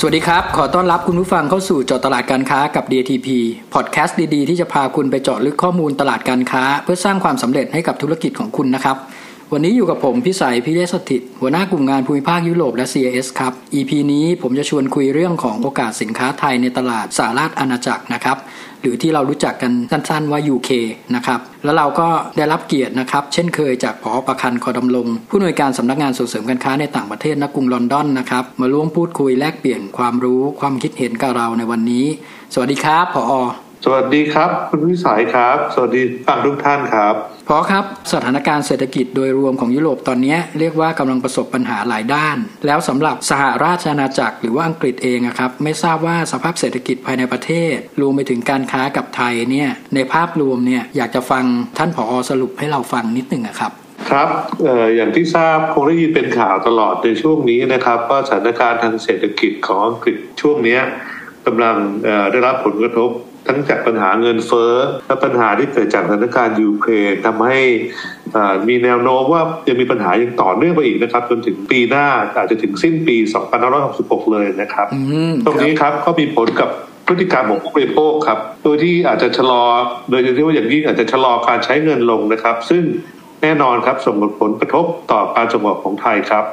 สวัสดีครับ ขอต้อนรับคุณผู้ฟังเข้าสู่เจาะตลาดการค้ากับ DTP พอดแคสต์ดีๆ ที่จะพาคุณไปเจาะลึกข้อมูลตลาดการค้า เพื่อสร้างความสำเร็จให้กับธุรกิจของคุณนะครับ วันนี้อยู่กับผมพิสัยพิเรศสถิต หัวหน้ากลุ่มงานภูมิภาคยุโรปและ CIS ครับ EP นี้ผมจะชวนคุยเรื่องของโอกาสสินค้าไทยในตลาดสหราชอาณาจักรนะครับ หรือที่เรารู้จักกันสั้นๆว่า UK นะครับ แล้วเราก็ได้รับเกียรตินะครับ เช่นเคยจากผอประคันคอดำรงผู้อำนวยการสำนักงานส่งเสริมการค้าในต่างประเทศณกรุงลอนดอนนะครับ มาร่วมพูดคุยแลกเปลี่ยนความรู้ความคิดเห็นกับเราในวันนี้ สวัสดีครับผอ สวัสดีครับ คุณวิสัยครับ สวัสดีฟังทุกท่านครับพอครับสถานการณ์เศรษฐกิจโดยรวมของยุโรปตอนนี้เรียกว่ากำลังประสบปัญหาหลายด้าน แล้วสำหรับสหราชอาณาจักรหรือว่าอังกฤษเองครับไม่ทราบว่าสภาพเศรษฐกิจภายในประเทศ รวมไปถึงการค้ากับไทยเนี่ยในภาพรวมเนี่ยอยากจะฟังท่านผอสรุปให้เราฟังนิดหนึ่งครับครับอออย่างที่ทราบคงได้ยินเป็นข่าวตลอดในช่วงนี้นะครับว่าสถานการณ์ทางเศรษฐกิจของอังกฤษช่วงนี้กำลังได้รับผลกระทบ ทั้งจากปัญหาเงินเฟ้อและปัญหาที่เกิดจากสถานการณ์ยูเครนทำให้มีแนวโน้มว่าจะมีปัญหายังต่อเนื่องไปอีกนะครับ จนถึงปีหน้าอาจจะถึงสิ้นปี 2566 เลยนะครับ ตรงนี้ครับก็มีผลกับพฤติกรรมของผู้บริโภคครับโดยที่อาจจะชะลอ โดยที่ว่าอย่างยิ่งอาจจะชะลอการใช้เงินลงนะครับ ซึ่งแน่นอนครับส่งผลกระทบต่อการส่งออกของไทยครับ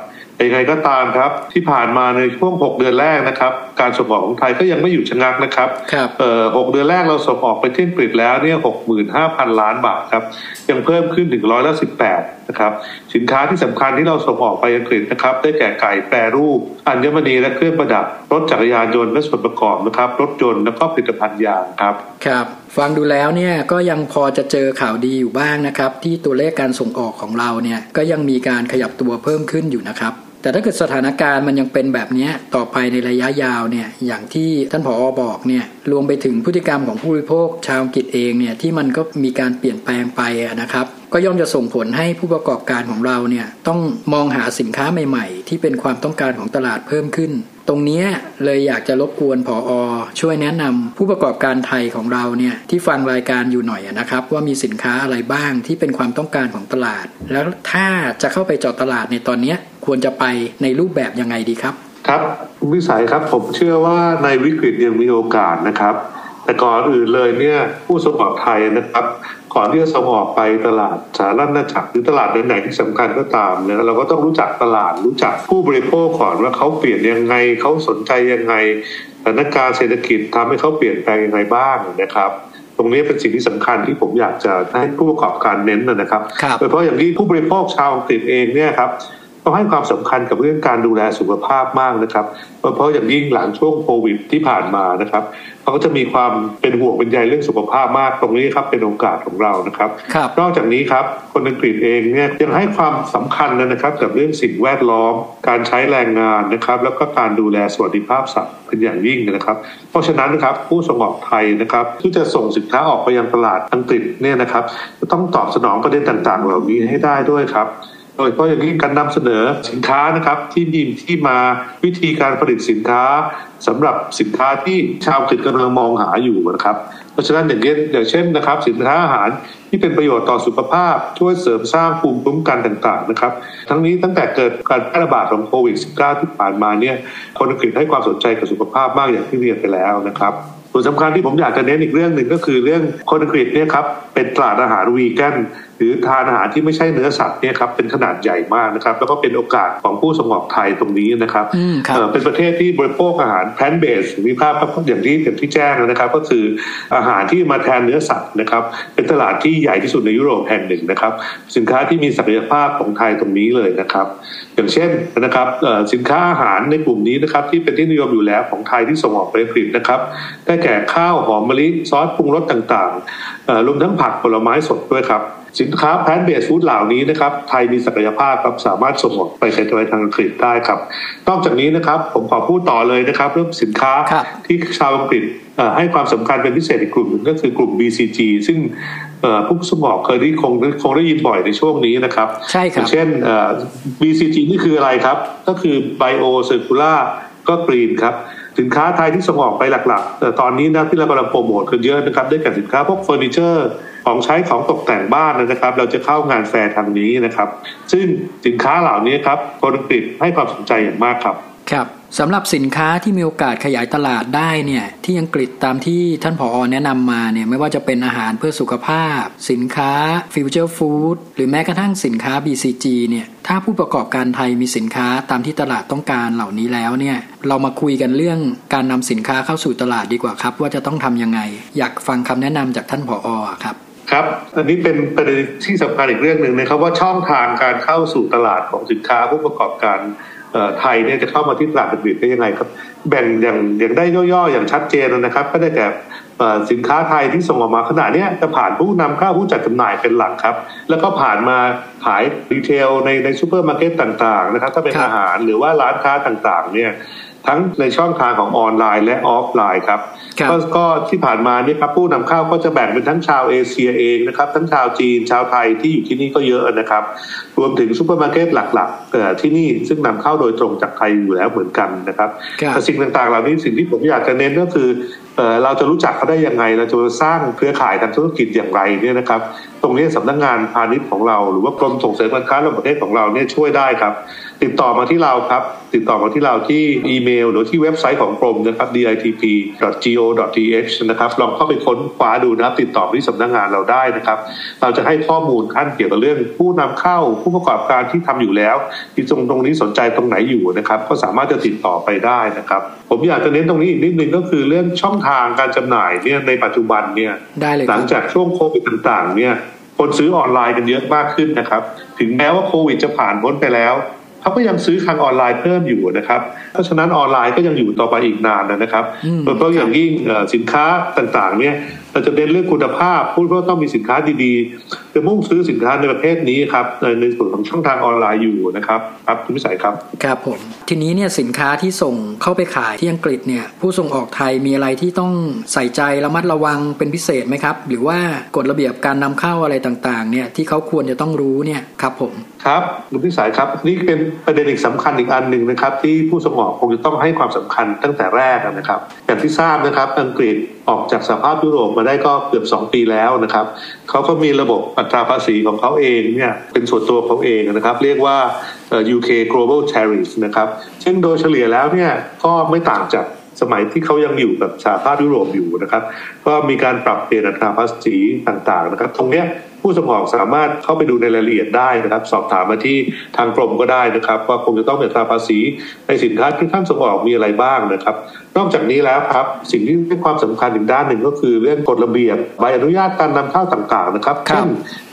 ยังไงก็ตามครับที่ผ่านมาในช่วง 6 เดือนแรกนะครับ การส่งออกของไทยก็ยังไม่หยุดชะงักนะครับครับเอ่อหเดือนแรกเราส่งออกไปที่อังกฤษแล้วเนี่ยหกหมื่นห้าพันล้านบาทครับยังเพิ่มขึ้นถึงร้อยละสิบแปดนะครับสินค้าที่สำคัญที่เราส่งออกไปอังกฤษนะครับได้แก่ไก่แปรรูป อัญมณีและเครื่องประดับ รถจักรยานยนต์และส่วนประกอบนะครับรถยนต์แล้วก็ผลิตภัณฑ์ยางครับครับฟังดูแล้วเนี่ยก็ยังพอจะเจอข่าวดีอยู่บ้างนะครับที่ตัวเลขการส่งออกของเราเนี่ยก็ยังมีการขยับตัวเพิ่มขึ้นอยู่นะครับ แต่ถ้าเกิดสถานการณ์มันยังเป็นแบบนี้ต่อไปในระยะยาวเนี่ยอย่างที่ท่านผออบอกเนี่ยรวมไปถึงพฤติกรรมของผู้บริโภคชาวอังกฤษเองเนี่ยที่มันก็มีการเปลี่ยนแปลงไปนะครับก็ย่อมจะส่งผลให้ผู้ประกอบการของเราเนี่ยต้องมองหาสินค้าใหม่ ๆ ที่เป็นความต้องการของตลาดเพิ่มขึ้น ตรงนี้เลยอยากจะรบกวนผออช่วยแนะนำผู้ประกอบการไทยของเราเนี่ยที่ฟังรายการอยู่หน่อยนะครับ ว่ามีสินค้าอะไรบ้างที่เป็นความต้องการของตลาด แล้วถ้าจะเข้าไปเจอดตลาดในตอนนี้ ควรจะไปในรูปแบบยังไงดีครับ ครับวิสัยครับผมเชื่อว่าในวิกฤตยังมีโอกาสนะครับ แต่ก่อนอื่นเลยเนี่ยผู้ส่งออกไทยนะครับ ก่อนที่จะส่งออกไปตลาดสาธารณจักรหรือตลาดไหนๆที่สำคัญก็ตามเนี่ยเราก็ต้องรู้จักตลาดรู้จักผู้บริโภคก่อนว่าเขาเปลี่ยนยังไงเขาสนใจยังไงสถานการณ์เศรษฐกิจทำให้เขาเปลี่ยนแปลงยังไงบ้างนะครับตรงนี้เป็นสิ่งที่สำคัญที่ผมอยากจะให้ผู้ประกอบการเน้นนะครับ โดยเฉพาะอย่างที่ผู้บริโภคชาวอังกฤษเองเนี่ยครับ ต้องให้ความสำคัญกับเรื่องการดูแลสุขภาพมากนะครับ เพราะอย่างยิ่งหลังช่วงโควิดที่ผ่านมานะครับเขาก็จะมีความเป็นห่วงเป็นใยเรื่องสุขภาพมากตรงนี้ครับเป็นโอกาสของเรานะครับรบนอกจากนี้ครับคนอังกฤษเองเนี่ยยังให้ความสำคัญนะครับ กับเรื่องสิ่งแวดล้อม การใช้แรงงานนะครับ แล้วก็การดูแลสวัสดิภาพสัตว์เป็นอย่างยิ่งนะครับ เพราะฉะนั้นนะครับผู้ส่งออกไทยนะครับที่จะส่งสินค้าออกไปยังตลาดอังกฤษเนี่ยนะครับจะต้องตอบสนองประเด็นต่างๆ เหล่านี้ให้ได้ด้วยครับ โดยเฉพาะอย่างยิ่งการนำเสนอสินค้านะครับที่มีที่มาวิธีการผลิตสินค้าสำหรับสินค้าที่ชาวอังกฤษกำลังมองหาอยู่นะครับเพราะฉะนั้นอย่างเช่นอย่างเช่นนะครับสินค้าอาหารที่เป็นประโยชน์ต่อสุขภาพ ช่วยเสริมสร้างภูมิคุ้มกันต่างๆนะครับ ทั้งนี้ตั้งแต่เกิดการแพร่ระบาดของโควิด -19 ที่ผ่านมาเนี่ยคนอังกฤษให้ความสนใจกับสุขภาพมากอย่างที่เรียนไปแล้วนะครับส่วนสำคัญที่ผมอยากจะเน้นอีกเรื่องหนึ่งก็คือเรื่องคนอังกฤษเนี่ยครับเป็นตลาดอาหารวีแกน หรือทานอาหารที่ไม่ใช่เนื้อสัตว์เนี่ยครับเป็นขนาดใหญ่มากนะครับ แล้วก็เป็นโอกาสของผู้ส่งออกไทยตรงนี้นะครับเป็นประเทศที่บริโภคอาหารแพนเบสมีภาพอย่างที่อย่างที่แจ้งนะครับ ก็คืออาหารที่มาแทนเนื้อสัตว์นะครับ เป็นตลาดที่ใหญ่ที่สุดในยุโรปแห่งหนึ่งนะครับ สินค้าที่มีศักยภาพของไทยตรงนี้เลยนะครับอย่างเช่นนะครับสินค้าอาหารในกลุ่มนี้นะครับที่เป็นที่นิยมอยู่แล้วของไทยที่ส่งออกไปอังกฤษนะครับได้แก่ข้าวหอมมะลิซอสปรุงรสต่างๆรวมทั้งผักผลไม้สดด้วยครับ สินค้าแพนเบสฟู้ดเหล่านี้นะครับไทยมีศักยภาพครับสามารถส่งออกไปใช้ตัวทางอังกฤษได้ครับ นอกจากนี้นะครับผมขอพูดต่อเลยนะครับ เรื่องสินค้าที่ชาวอังกฤษให้ความสำคัญเป็นพิเศษอีกกลุ่มหนึ่งก็คือกลุ่ม BCG ซึ่งผู้ส่งออกเคยได้คงคงได้ยินบ่อยในช่วงนี้นะครับ ใช่ครับ เช่น BCG นี่คืออะไรครับ ก็คือ Bio Circular ก็กรีนครับสินค้าไทยที่ส่งออกไปหลักๆ แต่ตอนนี้นะที่เรากำลังโปรโมทกันเยอะนะครับได้แก่สินค้าพวกเฟอร์นิเจอร์ ของใช้ของตกแต่งบ้านนะครับ เราจะเข้างานแฟร์ทางนี้นะครับ ซึ่งสินค้าเหล่านี้ครับคนอังกฤษให้ความสนใจอย่างมากครับครับสำหรับสินค้าที่มีโอกาสขยายตลาดได้เนี่ยที่อังกฤษตามที่ท่านผออแนะนำมาเนี่ยไม่ว่าจะเป็นอาหารเพื่อสุขภาพ สินค้าฟิวเจอร์ฟู้ดหรือแม้กระทั่งสินค้า BCG เนี่ยถ้าผู้ประกอบการไทยมีสินค้าตามที่ตลาดต้องการเหล่านี้แล้วเนี่ยเรามาคุยกันเรื่องการนำสินค้าเข้าสู่ตลาดดีกว่าครับ ว่าจะต้องทํำยังไง อยากฟังคำแนะนำจากท่านผออครับ ครับ อันนี้เป็นประเด็นที่สำคัญอีกเรื่องหนึ่งนะครับ ว่าช่องทางการเข้าสู่ตลาดของสินค้าผู้ประกอบการไทยเนี่ยจะเข้ามาที่ตลาดอื่นได้ยังไงครับ แบ่งอย่างอย่างได้ย่อๆอย่างชัดเจนนะครับ ก็ได้แก่สินค้าไทยที่ส่งออกมาขนาดนี้จะผ่านผู้นำเข้าผู้จัดจำหน่ายเป็นหลักครับ แล้วก็ผ่านมาขาย retail ในในซูเปอร์มาร์เก็ตต่างๆนะครับถ้าเป็นอาหารหรือว่าร้านค้าต่างๆเนี่ยทั้งในช่องทางของออนไลน์และออฟไลน์ครับ ก็ที่ผ่านมานี่ครับผู้นำเข้าก็จะแบ่งเป็นทั้งชาวเอเชียเองนะครับ ทั้งชาวจีนชาวไทยที่อยู่ที่นี่ก็เยอะนะครับ รวมถึงซูเปอร์มาร์เก็ตหลักๆที่นี่ซึ่งนำเข้าโดยตรงจากไทยอยู่แล้วเหมือนกันนะครับแต่สิ่งต่างๆ เหล่านี้สิ่งที่ผมอยากจะเน้นก็คือเราจะรู้จักเขาได้ยังไง เราจะสร้างเครือข่ายทางธุรกิจอย่างไรเนี่ยนะครับ ตรงนี้สำนักงงานพาณิชย์ของเรา หรือว่ากรมส่งเสริมการค้าระหว่างประเทศของเราเนี่ยช่วยได้ครับ ติดต่อมาที่เราครับ ติดต่อมาที่เราที่อีเมล หรือที่เว็บไซต์ของกรมนะครับ ditp.go.th นะครับลองเข้าไปค้นคว้าดูนะครับ ติดต่อที่สำนักงงานเราได้นะครับ เราจะให้ข้อมูลขั้นเกี่ยวกับเรื่อง ผู้นำเข้าผู้ประกอบการที่ทำอยู่แล้วที่ตรงตรงนี้สนใจตรงไหนอยู่นะครับ ก็สามารถจะติดต่อไปได้นะครับ ผมอยากจะเน้นตรงนี้อีกนิดนึงก็คือเรื่องช่องทางการจำหน่ายเนี่ยในปัจจุบันเนี่ยหลังจากช่วงโควิดต่างๆ เนี่ยคนซื้อออนไลน์กันเยอะมากขึ้นนะครับ ถึงแม้ว่าโควิดจะผ่านพ้นไปแล้ว เขาก็ยังซื้อทางออนไลน์เพิ่มอยู่นะครับ เพราะฉะนั้นออนไลน์ก็ยังอยู่ต่อไปอีกนานนะครับเพราะอย่างยิ่งสินค้าต่างๆเนี่ยเราจะเน้นเรื่องคุณภาพ พูดว่าต้องมีสินค้าดีๆจะมุ่งซื้อสินค้าในประเภทนี้ครับในส่วนของช่องทางออนไลน์อยู่นะครับครับคุณวิสัยครับครับผมทีนี้เนี่ยสินค้าที่ส่งเข้าไปขายที่อังกฤษเนี่ยผู้ส่งออกไทยมีอะไรที่ต้องใส่ใจระมัดระวังเป็นพิเศษไหมครับ หรือว่ากฎระเบียบการนำเข้าอะไรต่างๆเนี่ยที่เขาควรจะต้องรู้เนี่ยครับผมครับคุณพิสัยครับนี่เป็นประเด็นอีกสำคัญอีกอันหนึ่งนะครับ ที่ผู้ส่งออกคงจะต้องให้ความสำคัญตั้งแต่แรกนะครับ อย่างที่ทราบนะครับอังกฤษออกจากสภาพยุโรปมาได้ก็เกือบ 2 ปีแล้วนะครับเขาก็มีระบบอัตราภาษีของเขาเองเนี่ยเป็นส่วนตัวเขาเองนะครับ เรียกว่า UK Global Tariff นะครับซึ่งโดยเฉลี่ยแล้วเนี่ยก็ไม่ต่างจาก สมัยที่เขายังอยู่กับสหภาพยุโรปอยู่นะครับ ก็มีการปรับเปลี่ยนอัตราภาษีต่างๆนะครับ ตรงเนี้ยผู้ส่งออกสามารถเข้าไปดูในรายละเอียดได้นะครับ สอบถามมาที่ทางกรมก็ได้นะครับ ว่าคงจะต้องเป็นอัตราภาษีในสินค้าที่ท่านส่งออกมีอะไรบ้างนะครับ นอกจากนี้แล้วครับสิ่งที่ให้ความสำคัญอีกด้านหนึ่งก็คือเรื่องกฎระเบียบใบอนุญาตการนำเข้าต่างๆนะครับเช่น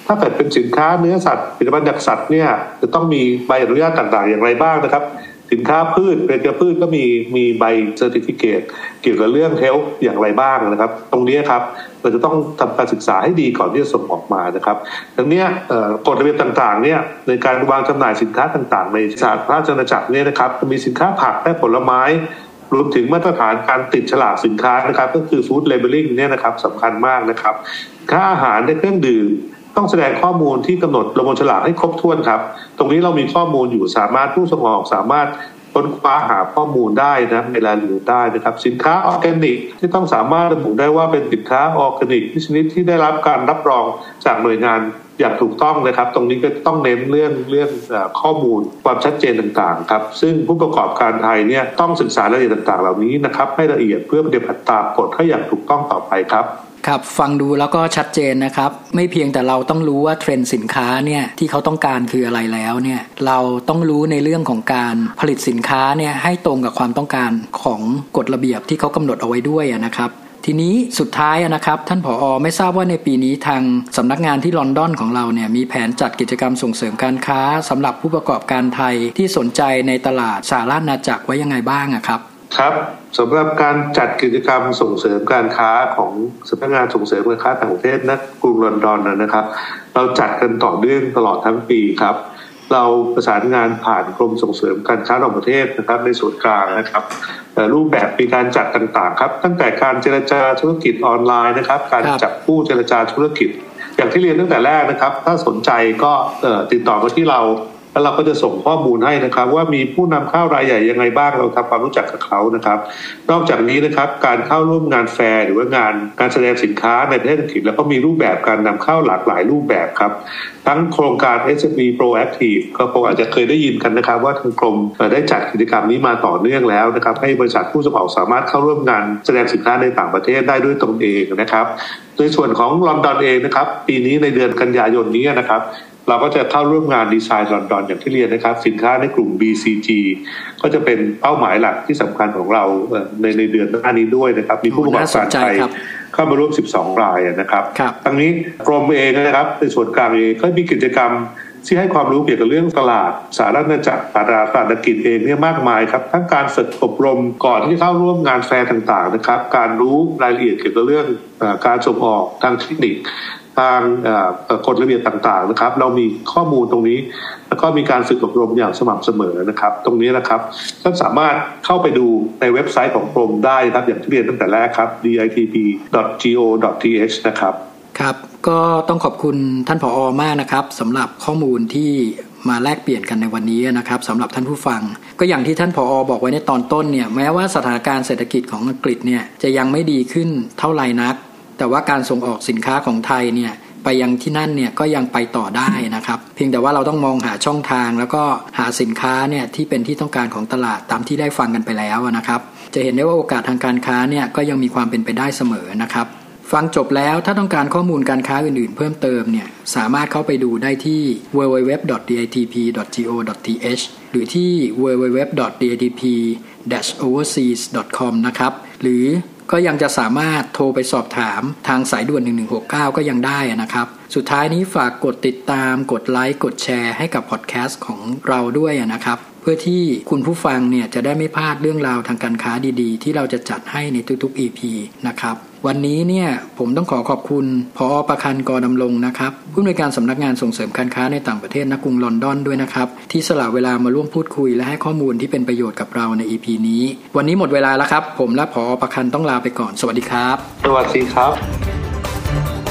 ถ้าเกิดเป็นสินค้าเนื้อสัตว์ผลิตภัณฑ์จากสัตว์เนี่ยจะต้องมีใบอนุญาตต่างๆ อย่างไรบ้างนะครับ สินค้าพืชเป็นกระพืชก็มีมีใบ certificate เกี่ยวกับเรื่อง health อย่างไรบ้างนะครับ ตรงนี้ครับเราจะต้องทำการศึกษาให้ดีก่อนที่จะส่งออกมานะครับดังนี้กฎระเบียบต่างๆเนี่ยในการวางจำหน่ายสินค้าต่างๆ ในสหราชอาณาจักรเนี่ยนะครับมีสินค้าผักและผลไม้รวมถึงมาตรฐานการติดฉลากสินค้านะครับ ก็คือ food labelling เนี่ยนะครับสำคัญมากนะครับ ถ้าอาหารและเครื่องดื่ม ต้องแสดงข้อมูลที่กำหนดลงบนฉลากให้ครบถ้วนครับ ตรงนี้เรามีข้อมูลอยู่สามารถผู้ส่งออกสามารถค้นคว้าหาข้อมูลได้นะในรายละเอียดได้นะครับ สินค้าออร์แกนิก ที่ต้องสามารถระบุได้ว่าเป็นสินค้าออร์แกนิกชนิดที่ได้รับการรับรองจากหน่วยงานอย่างถูกต้องนะครับ ตรงนี้ก็ต้องเน้นเรื่องเรื่องข้อมูลความชัดเจนต่างๆครับซึ่งผู้ประกอบการไทยเนี่ยต้องศึกษารายละเอียดต่างๆ เหล่านี้นะครับให้ละเอียดเพื่อปฏิบัติตามกฎให้อย่างถูกต้องต่อไปครับ ครับฟังดูแล้วก็ชัดเจนนะครับ ไม่เพียงแต่เราต้องรู้ว่าเทรนด์สินค้าเนี่ยที่เขาต้องการคืออะไรแล้วเนี่ยเราต้องรู้ในเรื่องของการผลิตสินค้าเนี่ยให้ตรงกับความต้องการของกฎระเบียบที่เขากำหนดเอาไว้ด้วยนะครับทีนี้สุดท้ายนะครับ ท่านผออไม่ทราบว่าในปีนี้ทางสำนักงานที่ลอนดอนของเราเนี่ยมีแผนจัดกิจกรรมส่งเสริมการค้าสำหรับผู้ประกอบการไทยที่สนใจในตลาดสาราณาจักรไว้ยังไงบ้างครับ ครับสำหรับการจัดกิจกรรมส่งเสริมการค้าของสำนักงานส่งเสริมการค้าต่างประเทศนักกรุงลอนดอนนะครับ เราจัดกันต่อเนื่องตลอดทั้งปีครับ เราประสานงานผ่านกรมส่งเสริมการค้าต่างประเทศนะครับ ในส่วนกลางนะครับรูปแบบมีการจัดต่างๆ ครับ ตั้งแต่การเจรจาธุรกิจออนไลน์นะครับ การจับผู้เจรจาธุรกิจ อย่างที่เรียนตั้งแต่แรกนะครับ ถ้าสนใจก็ติดต่อมาที่เรา แล้วเราก็จะส่งข้อมูลให้นะครับ ว่ามีผู้นำเข้ารายใหญ่ยังไงบ้างเราทำความรู้จักกับเขานะครับ นอกจากนี้นะครับการเข้าร่วมงานแฟร์หรือว่างานการแสดงสินค้าในประเทศอังกฤษแล้วก็มีรูปแบบการนำเข้าหลากหลายรูปแบบครับทั้งโครงการ SME Proactive ก็คงอาจจะเคยได้ยินกันนะครับ ว่าทางกรมได้จัดกิจกรรมนี้มาต่อเนื่องแล้วนะครับ ให้บริษัทผู้ส่งออกสามารถเข้าร่วมงานแสดงสินค้าในต่างประเทศได้ด้วยตนเองนะครับในส่วนของลอนดอนเองนะครับ ปีนี้ในเดือนกันยายนนี้นะครับ เราก็จะเข้าร่วมงานดีไซน์ลอนดอนอย่างที่เรียนนะครับ สินค้าในกลุ่ม BCG ก็จะเป็นเป้าหมายหลักที่สำคัญของเราในในเดือนหน้านี้ด้วยนะครับ มีผู้ประกอบการไทยเข้ามาร่วม 12 รายนะครับทั้งนี้กรมเองนะครับในส่วนกลางเองก็มีกิจกรรมที่ให้ความรู้เกี่ยวกับเรื่องตลาด สาธารณจักรตลาดเศรษฐกิจเองเนี่ยมากมายครับ ทั้งการฝึกอบรมก่อนที่เข้าร่วมงานแฟร์ต่างๆนะครับ การรู้รายละเอียดเกี่ยวกับเรื่องการส่งออกทางเทคนิค ทางกฎระเบียบต่างๆนะครับ เรามีข้อมูลตรงนี้ แล้วก็มีการฝึกอบรมอย่างสม่ำเสมอนะครับ ตรงนี้นะครับท่านสามารถเข้าไปดูในเว็บไซต์ของกรมได้ครับอย่างที่เรียนตั้งแต่แรกครับ ditp.go.th นะครับครับก็ต้องขอบคุณท่านผออมากนะครับสำหรับข้อมูลที่มาแลกเปลี่ยนกันในวันนี้นะครับสำหรับท่านผู้ฟัง ก็อย่างที่ท่านผออบอกไว้ในตอนต้นเนี่ยแม้ว่าสถานการณ์เศรษฐกิจของอังกฤษเนี่ยจะยังไม่ดีขึ้นเท่าไหร่นัก แต่ว่าการส่งออกสินค้าของไทยเนี่ยไปยังที่นั่นเนี่ยก็ยังไปต่อได้นะครับ เพียงแต่ว่าเราต้องมองหาช่องทาง แล้วก็หาสินค้าเนี่ยที่เป็นที่ต้องการของตลาดตามที่ได้ฟังกันไปแล้วนะครับ จะเห็นได้ว่าโอกาสทางการค้าเนี่ยก็ยังมีความเป็นไปได้เสมอนะครับ ฟังจบแล้วถ้าต้องการข้อมูลการค้าอื่นๆ เพิ่มเติมเนี่ยสามารถเข้าไปดูได้ที่ www.ditp.go.th หรือที่ www.ditp-overseas.com นะครับหรือ ก็ยังจะสามารถโทรไปสอบถามทางสายด่วน 1169 ก็ยังได้นะครับ สุดท้ายนี้ฝากกดติดตาม กดไลค์ กดแชร์ให้กับพอดแคสต์ของเราด้วยนะครับ เพื่อที่คุณผู้ฟังเนี่ยจะได้ไม่พลาดเรื่องราวทางการค้าดีๆ ที่เราจะจัดให้ในทุกๆ EP นะครับ วันนี้เนี่ยผมต้องขอขอบคุณพอประคันกอดำรงนะครับผู้อำนวยการสำนักงานส่งเสริมการค้าในต่างประเทศนักกรุงลอนดอนด้วยนะครับ ที่สละเวลามาร่วมพูดคุยและให้ข้อมูลที่เป็นประโยชน์กับเราใน EP นี้ วันนี้หมดเวลาแล้วครับ ผมและพอประคันต้องลาไปก่อน สวัสดีครับ สวัสดีครับ